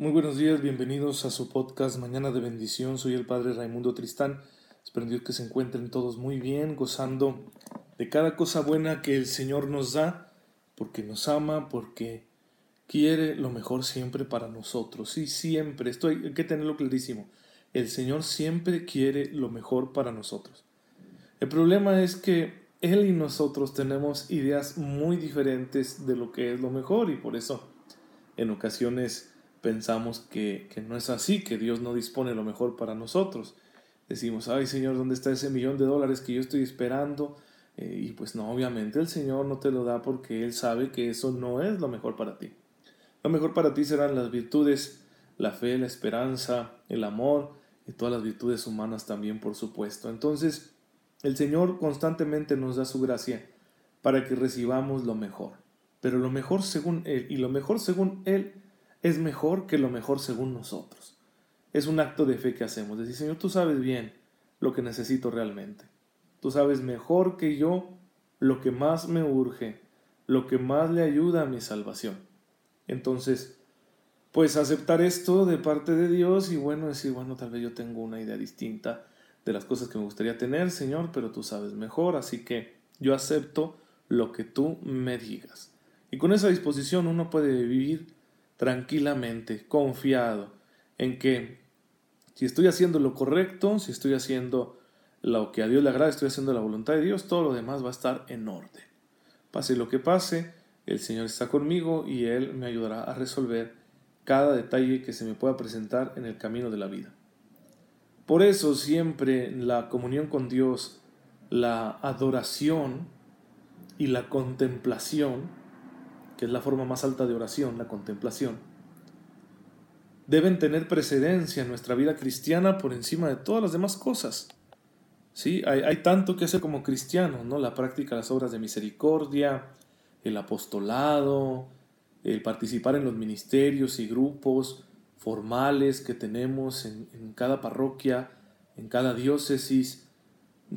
Muy buenos días, bienvenidos a su podcast Mañana de Bendición. Soy el Padre Raimundo Tristán. Espero que se encuentren todos muy bien, gozando de cada cosa buena que el Señor nos da, porque nos ama, porque quiere lo mejor siempre para nosotros. Sí, siempre, esto hay que tenerlo clarísimo. El Señor siempre quiere lo mejor para nosotros. El problema es que Él y nosotros tenemos ideas muy diferentes de lo que es lo mejor y por eso en ocasiones pensamos que, no es así, que Dios no dispone lo mejor para nosotros. Decimos, ay Señor, ¿dónde está ese millón de dólares que yo estoy esperando? Eh, y pues no, obviamente el Señor no te lo da porque Él sabe que eso no es lo mejor para ti. Lo mejor para ti serán las virtudes, la fe, la esperanza, el amor y todas las virtudes humanas también, por supuesto. Entonces, el Señor constantemente nos da su gracia para que recibamos lo mejor. Pero lo mejor según Él, y lo mejor según Él es mejor que lo mejor según nosotros. Es un acto de fe que hacemos. Decir, Señor, tú sabes bien lo que necesito realmente. Tú sabes mejor que yo lo que más me urge, lo que más le ayuda a mi salvación. Entonces, pues aceptar esto de parte de Dios y bueno, decir, bueno, tal vez yo tengo una idea distinta de las cosas que me gustaría tener, Señor, pero tú sabes mejor, así que yo acepto lo que tú me digas. Y con esa disposición uno puede vivir tranquilamente, confiado en que si estoy haciendo lo correcto, si estoy haciendo lo que a Dios le agrada, estoy haciendo la voluntad de Dios, todo lo demás va a estar en orden. Pase lo que pase, el Señor está conmigo y Él me ayudará a resolver cada detalle que se me pueda presentar en el camino de la vida. Por eso siempre la comunión con Dios, la adoración y la contemplación que es la forma más alta de oración, la contemplación, deben tener precedencia en nuestra vida cristiana por encima de todas las demás cosas. ¿Sí? Hay, hay tanto que hacer como cristianos, ¿no? La práctica de las obras de misericordia, el apostolado, el participar en los ministerios y grupos formales que tenemos en, en cada parroquia, en cada diócesis.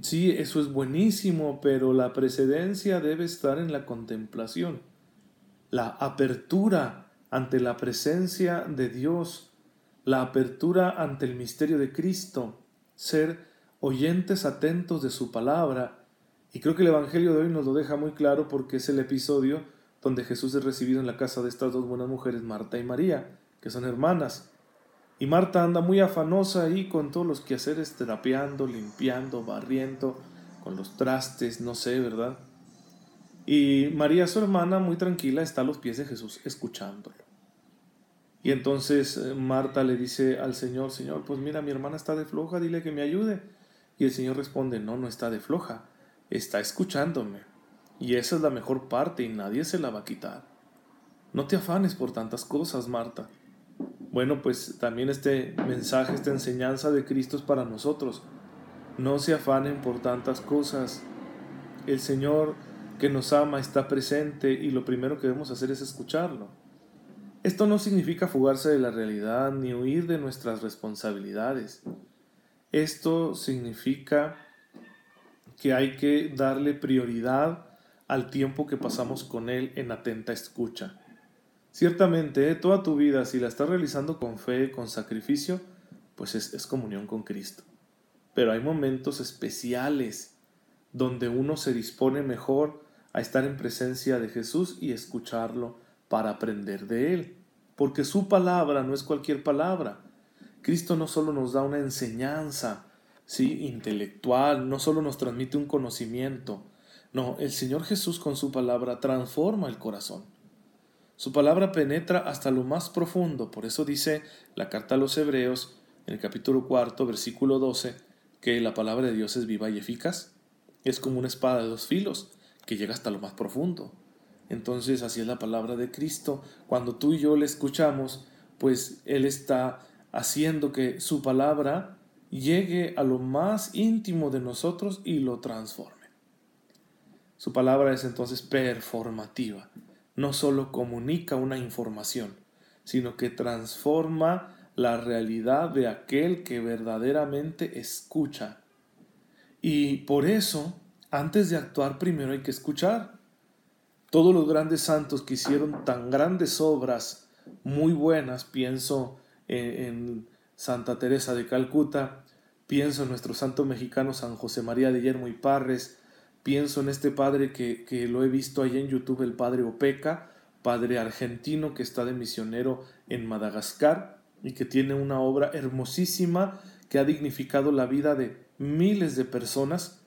Sí, eso es buenísimo, pero la precedencia debe estar en la contemplación la apertura ante la presencia de Dios, la apertura ante el misterio de Cristo, ser oyentes atentos de su palabra. Y creo que el Evangelio de hoy nos lo deja muy claro porque es el episodio donde Jesús es recibido en la casa de estas dos buenas mujeres, Marta y María, que son hermanas. Y Marta anda muy afanosa ahí con todos los quehaceres, terapeando, limpiando, barriendo, con los trastes, no sé, ¿verdad? Y María, su hermana, muy tranquila, está a los pies de Jesús escuchándolo. Y entonces eh, Marta le dice al Señor, Señor, pues mira, mi hermana está de floja, dile que me ayude. Y el Señor responde, no, no está de floja, está escuchándome. Y esa es la mejor parte y nadie se la va a quitar. No te afanes por tantas cosas, Marta. Bueno, pues también este mensaje, esta enseñanza de Cristo es para nosotros. No se afanen por tantas cosas. El Señor que nos ama está presente y lo primero que debemos hacer es escucharlo. Esto no significa fugarse de la realidad ni huir de nuestras responsabilidades. Esto significa que hay que darle prioridad al tiempo que pasamos con Él en atenta escucha. Ciertamente, toda tu vida, si la estás realizando con fe, con sacrificio, pues es, es comunión con Cristo. Pero hay momentos especiales donde uno se dispone mejor a estar en presencia de Jesús y escucharlo para aprender de Él. Porque su palabra no es cualquier palabra. Cristo no solo nos da una enseñanza, sí, intelectual, no solo nos transmite un conocimiento. No, el Señor Jesús con su palabra transforma el corazón. Su palabra penetra hasta lo más profundo. Por eso dice la carta a los Hebreos, en el capítulo cuarto, versículo 12, que la palabra de Dios es viva y eficaz. Es como una espada de dos filos que llega hasta lo más profundo. Entonces, así es la palabra de Cristo. Cuando tú y yo le escuchamos, pues Él está haciendo que su palabra llegue a lo más íntimo de nosotros y lo transforme. Su palabra es entonces performativa. No solo comunica una información, sino que transforma la realidad de aquel que verdaderamente escucha. Y por eso antes de actuar primero hay que escuchar. Todos los grandes santos que hicieron tan grandes obras muy buenas, pienso en, Santa Teresa de Calcuta, pienso en nuestro santo mexicano San José María de Yermo y Parres, pienso en este padre que, que lo he visto ahí en YouTube, el padre Opeca, padre argentino que está de misionero en Madagascar y que tiene una obra hermosísima que ha dignificado la vida de miles de personas.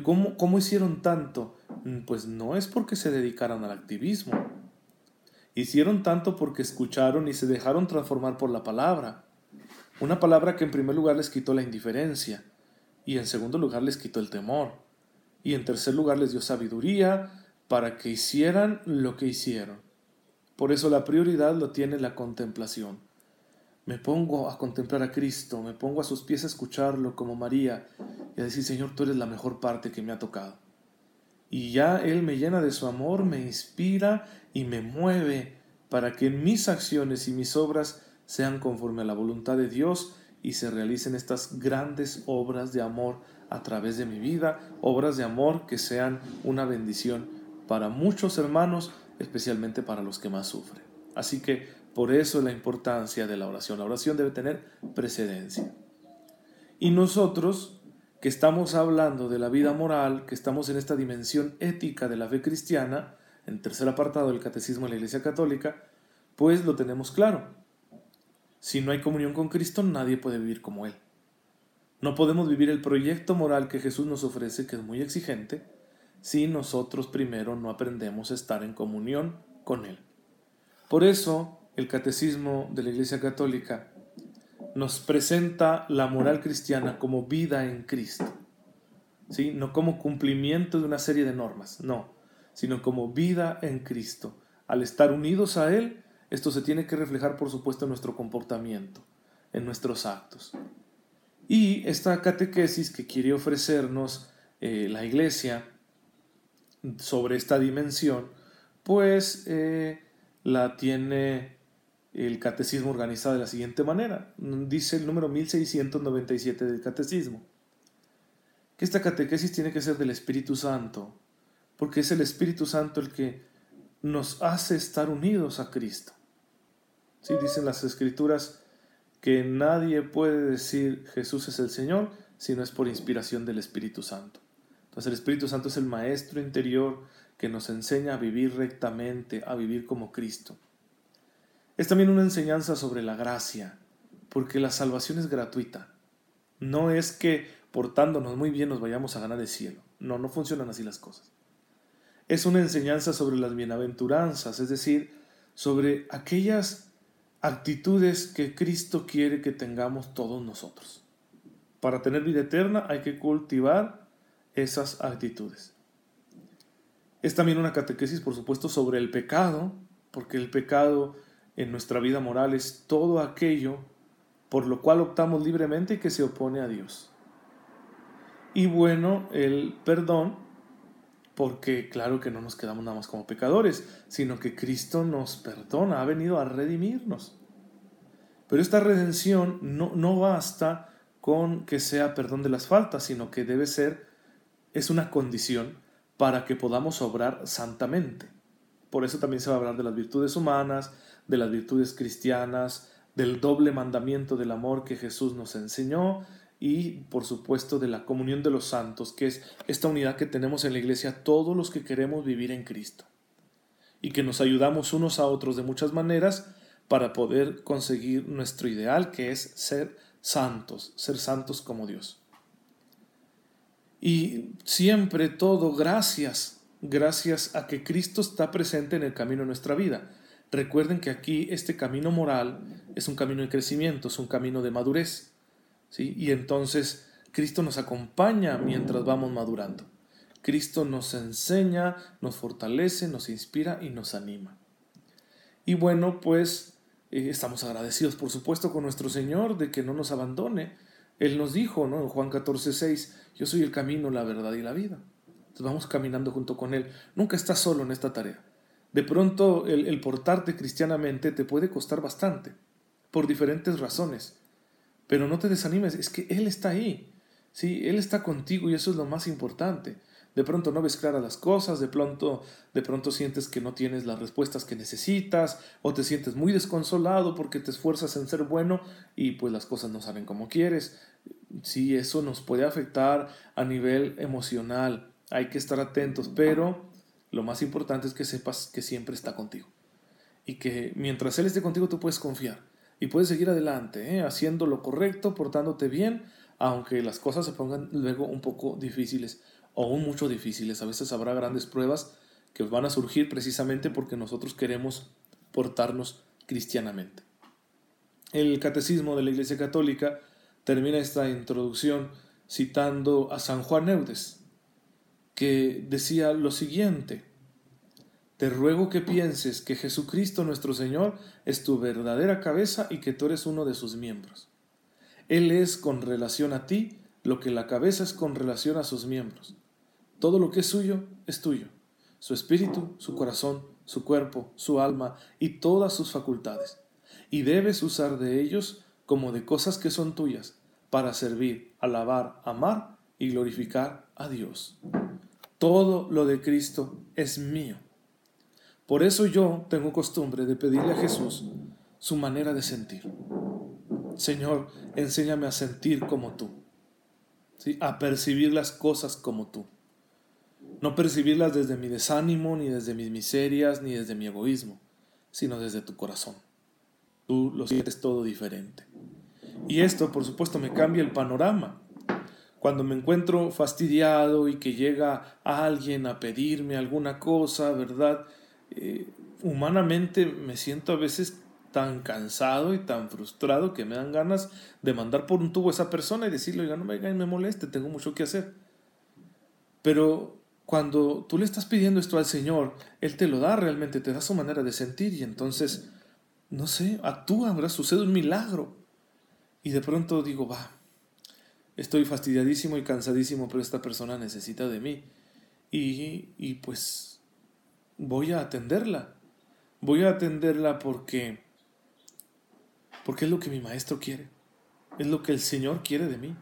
¿Cómo, ¿cómo hicieron tanto? Mm, pues no es porque se dedicaran al activismo. Hicieron tanto porque escucharon y se dejaron transformar por la palabra. Una palabra que en primer lugar les quitó la indiferencia y en segundo lugar les quitó el temor y en tercer lugar les dio sabiduría para que hicieran lo que hicieron. Por eso la prioridad lo tiene la contemplación. Me pongo a contemplar a Cristo, me pongo a sus pies a escucharlo como María y a decir, Señor, tú eres la mejor parte que me ha tocado. Y ya Él me llena de su amor, me inspira y me mueve para que mis acciones y mis obras sean conforme a la voluntad de Dios y se realicen estas grandes obras de amor a través de mi vida, obras de amor que sean una bendición para muchos hermanos, especialmente para los que más sufren. Así que por eso la importancia de la oración. La oración debe tener precedencia. Y nosotros, que estamos hablando de la vida moral, que estamos en esta dimensión ética de la fe cristiana, en tercer apartado del Catecismo de la Iglesia Católica, pues lo tenemos claro. Si no hay comunión con Cristo, nadie puede vivir como Él. No podemos vivir el proyecto moral que Jesús nos ofrece, que es muy exigente, si nosotros primero no aprendemos a estar en comunión con Él. Por eso, el Catecismo de la Iglesia Católica nos presenta la moral cristiana como vida en Cristo. ¿Sí? No como cumplimiento de una serie de normas, no sino como vida en Cristo. Al estar unidos a Él, esto se tiene que reflejar, por supuesto, en nuestro comportamiento, en nuestros actos. Y esta catequesis que quiere ofrecernos eh, la Iglesia sobre esta dimensión, pues eh, la tiene el catecismo organizado de la siguiente manera. Dice el número 1697 del catecismo, que esta catequesis tiene que ser del Espíritu Santo, porque es el Espíritu Santo el que nos hace estar unidos a Cristo. Sí, dicen las escrituras que nadie puede decir Jesús es el Señor si no es por inspiración del Espíritu Santo. Entonces el Espíritu Santo es el Maestro interior que nos enseña a vivir rectamente, a vivir como Cristo. Es también una enseñanza sobre la gracia, porque la salvación es gratuita. No es que portándonos muy bien nos vayamos a ganar el cielo. No, no funcionan así las cosas es una enseñanza sobre las bienaventuranzas, es decir, sobre aquellas actitudes que Cristo quiere que tengamos todos nosotros. Para tener vida eterna hay que cultivar esas actitudes. Es también una catequesis, por supuesto, sobre el pecado, porque el pecado en nuestra vida moral es todo aquello por lo cual optamos libremente y que se opone a Dios. Y bueno, el perdón porque claro que no nos quedamos nada más como pecadores, sino que Cristo nos perdona, ha venido a redimirnos. Pero esta redención no, no basta con que sea perdón de las faltas, sino que debe ser, es una condición para que podamos obrar santamente. Por eso también se va a hablar de las virtudes humanas, de las virtudes cristianas, del doble mandamiento del amor que Jesús nos enseñó y por supuesto de la comunión de los santos, que es esta unidad que tenemos en la iglesia todos los que queremos vivir en Cristo y que nos ayudamos unos a otros de muchas maneras para poder conseguir nuestro ideal, que es ser santos, ser santos como Dios. Y siempre todo gracias, gracias a que Cristo está presente en el camino de nuestra vida. Recuerden que aquí este camino moral es un camino de crecimiento, es un camino de madurez. Y entonces Cristo nos acompaña mientras vamos madurando. Cristo nos enseña, nos fortalece, nos inspira y nos anima. Y bueno, pues eh, estamos agradecidos, por supuesto, con nuestro Señor de que no nos abandone. Él nos dijo, ¿no? En Juan 14, 6, yo soy el camino, la verdad y la vida. Entonces vamos caminando junto con Él. Nunca estás solo en esta tarea. De pronto el, el portarte cristianamente te puede costar bastante, por diferentes razones. Pero no te desanimes, es que Él está ahí. Sí, Él está contigo y eso es lo más importante. De pronto no ves claras las cosas, de pronto, de pronto sientes que no tienes las respuestas que necesitas, o te sientes muy desconsolado porque te esfuerzas en ser bueno y pues las cosas no salen como quieres. Sí, eso nos puede afectar a nivel emocional. Hay que estar atentos, pero lo más importante es que sepas que siempre está contigo. Y que mientras Él esté contigo, tú puedes confiar. Y puedes seguir adelante, ¿eh? haciendo lo correcto, portándote bien, aunque las cosas se pongan luego un poco difíciles o aún mucho difíciles. A veces habrá grandes pruebas que van a surgir precisamente porque nosotros queremos portarnos cristianamente. El catecismo de la Iglesia Católica termina esta introducción citando a San Juan Eudes, que decía lo siguiente, te ruego que pienses que Jesucristo nuestro Señor es tu verdadera cabeza y que tú eres uno de sus miembros. Él es con relación a ti lo que la cabeza es con relación a sus miembros. Todo lo que es suyo es tuyo, su espíritu, su corazón, su cuerpo, su alma y todas sus facultades. Y debes usar de ellos como de cosas que son tuyas, para servir, alabar, amar y glorificar a Dios. Todo lo de Cristo es mío. Por eso yo tengo costumbre de pedirle a Jesús su manera de sentir. Señor, enséñame a sentir como tú, ¿sí? a percibir las cosas como tú. No percibirlas desde mi desánimo, ni desde mis miserias, ni desde mi egoísmo, sino desde tu corazón. Tú lo sientes todo diferente. Y esto, por supuesto, me cambia el panorama. Cuando me encuentro fastidiado y que llega alguien a pedirme alguna cosa, ¿verdad? Eh, humanamente me siento a veces tan cansado y tan frustrado que me dan ganas de mandar por un tubo a esa persona y decirle, oiga, no me, me moleste, tengo mucho que hacer. Pero cuando tú le estás pidiendo esto al Señor, Él te lo da realmente, te da su manera de sentir y entonces, no sé, actúa, ¿verdad? Sucede un milagro. Y de pronto digo, va, estoy fastidiadísimo y cansadísimo, pero esta persona necesita de mí. Y, y pues voy a atenderla. Voy a atenderla porque, porque es lo que mi maestro quiere. Es lo que el Señor quiere de mí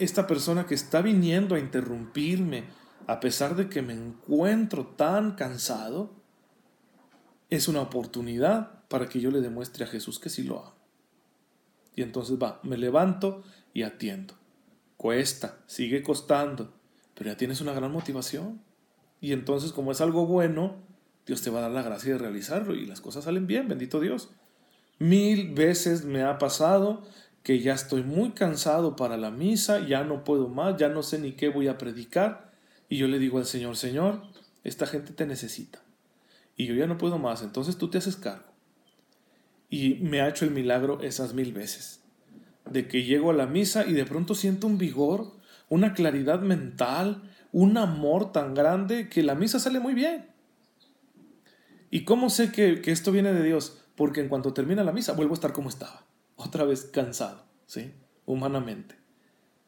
esta persona que está viniendo a interrumpirme, a pesar de que me encuentro tan cansado, es una oportunidad para que yo le demuestre a Jesús que sí lo amo. Y entonces va, me levanto y atiendo. Cuesta, sigue costando, pero ya tienes una gran motivación. Y entonces como es algo bueno, Dios te va a dar la gracia de realizarlo y las cosas salen bien, bendito Dios. Mil veces me ha pasado que ya estoy muy cansado para la misa, ya no puedo más, ya no sé ni qué voy a predicar. Y yo le digo al Señor, Señor, esta gente te necesita. Y yo ya no puedo más, entonces tú te haces cargo. Y me ha hecho el milagro esas mil veces. De que llego a la misa y de pronto siento un vigor, una claridad mental, un amor tan grande que la misa sale muy bien. ¿Y cómo sé que, que esto viene de Dios? Porque en cuanto termina la misa vuelvo a estar como estaba otra vez cansado, ¿sí? Humanamente.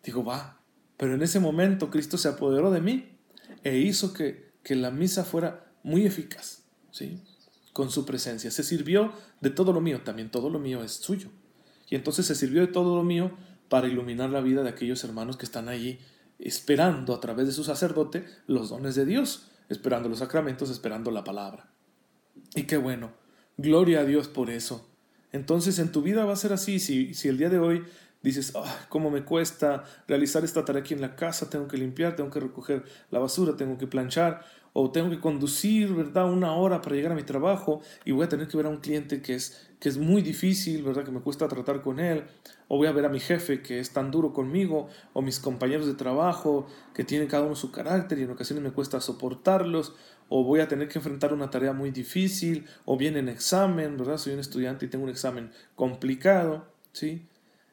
Digo, va, pero en ese momento Cristo se apoderó de mí e hizo que, que la misa fuera muy eficaz, ¿sí? Con su presencia. Se sirvió de todo lo mío, también todo lo mío es suyo. Y entonces se sirvió de todo lo mío para iluminar la vida de aquellos hermanos que están allí esperando a través de su sacerdote los dones de Dios, esperando los sacramentos, esperando la palabra. Y qué bueno, gloria a Dios por eso. Entonces en tu vida va a ser así. Si, si el día de hoy dices, ¿cómo me cuesta realizar esta tarea aquí en la casa? Tengo que limpiar, tengo que recoger la basura, tengo que planchar, o tengo que conducir, ¿verdad? Una hora para llegar a mi trabajo y voy a tener que ver a un cliente que es, que es muy difícil, ¿verdad? Que me cuesta tratar con él, o voy a ver a mi jefe que es tan duro conmigo, o mis compañeros de trabajo que tienen cada uno su carácter y en ocasiones me cuesta soportarlos, o voy a tener que enfrentar una tarea muy difícil, o viene en examen, ¿verdad? Soy un estudiante y tengo un examen complicado, ¿sí?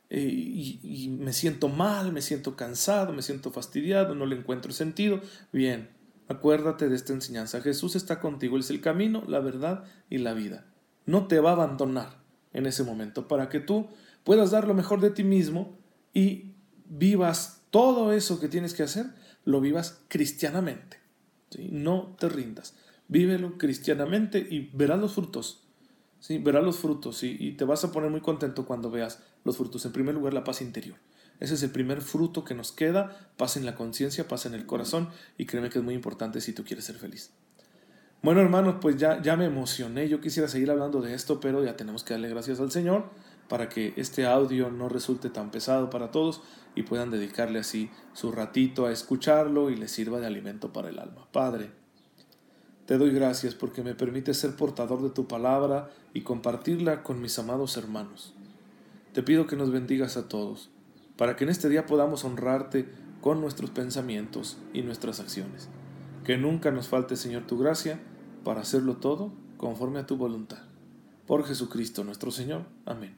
Eh, y, me siento mal, me siento cansado, me siento fastidiado, no le encuentro sentido. Bien, acuérdate de esta enseñanza. Jesús está contigo, Él es el camino, la verdad y la vida. No te va a abandonar en ese momento para que tú puedas dar lo mejor de ti mismo y vivas todo eso que tienes que hacer, lo vivas cristianamente. No te rindas. Vívelo cristianamente y verás los frutos. ¿sí? Verás los frutos y te vas a poner muy contento cuando veas los frutos. En primer lugar, la paz interior. Ese es el primer fruto que nos queda, pasa en la conciencia, pasa en el corazón y créeme que es muy importante si tú quieres ser feliz. Bueno hermanos, pues ya, ya me emocioné, yo quisiera seguir hablando de esto, pero ya tenemos que darle gracias al Señor para que este audio no resulte tan pesado para todos y puedan dedicarle así su ratito a escucharlo y les sirva de alimento para el alma. Padre, te doy gracias porque me permite ser portador de tu palabra y compartirla con mis amados hermanos. Te pido que nos bendigas a todos, para que en este día podamos honrarte con nuestros pensamientos y nuestras acciones. Que nunca nos falte, Señor, tu gracia para hacerlo todo conforme a tu voluntad. Por Jesucristo nuestro Señor. Amén.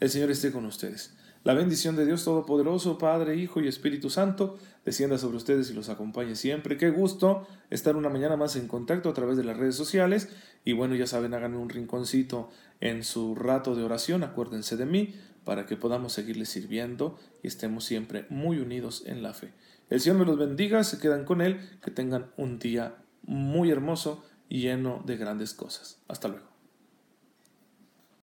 El Señor esté con ustedes. La bendición de Dios Todopoderoso, Padre, Hijo y Espíritu Santo, descienda sobre ustedes y los acompañe siempre. Qué gusto estar una mañana más en contacto a través de las redes sociales. Y bueno, ya saben, hagan un rinconcito en su rato de oración, acuérdense de mí, para que podamos seguirles sirviendo y estemos siempre muy unidos en la fe. El Señor me los bendiga, se quedan con Él, que tengan un día muy hermoso y lleno de grandes cosas. Hasta luego.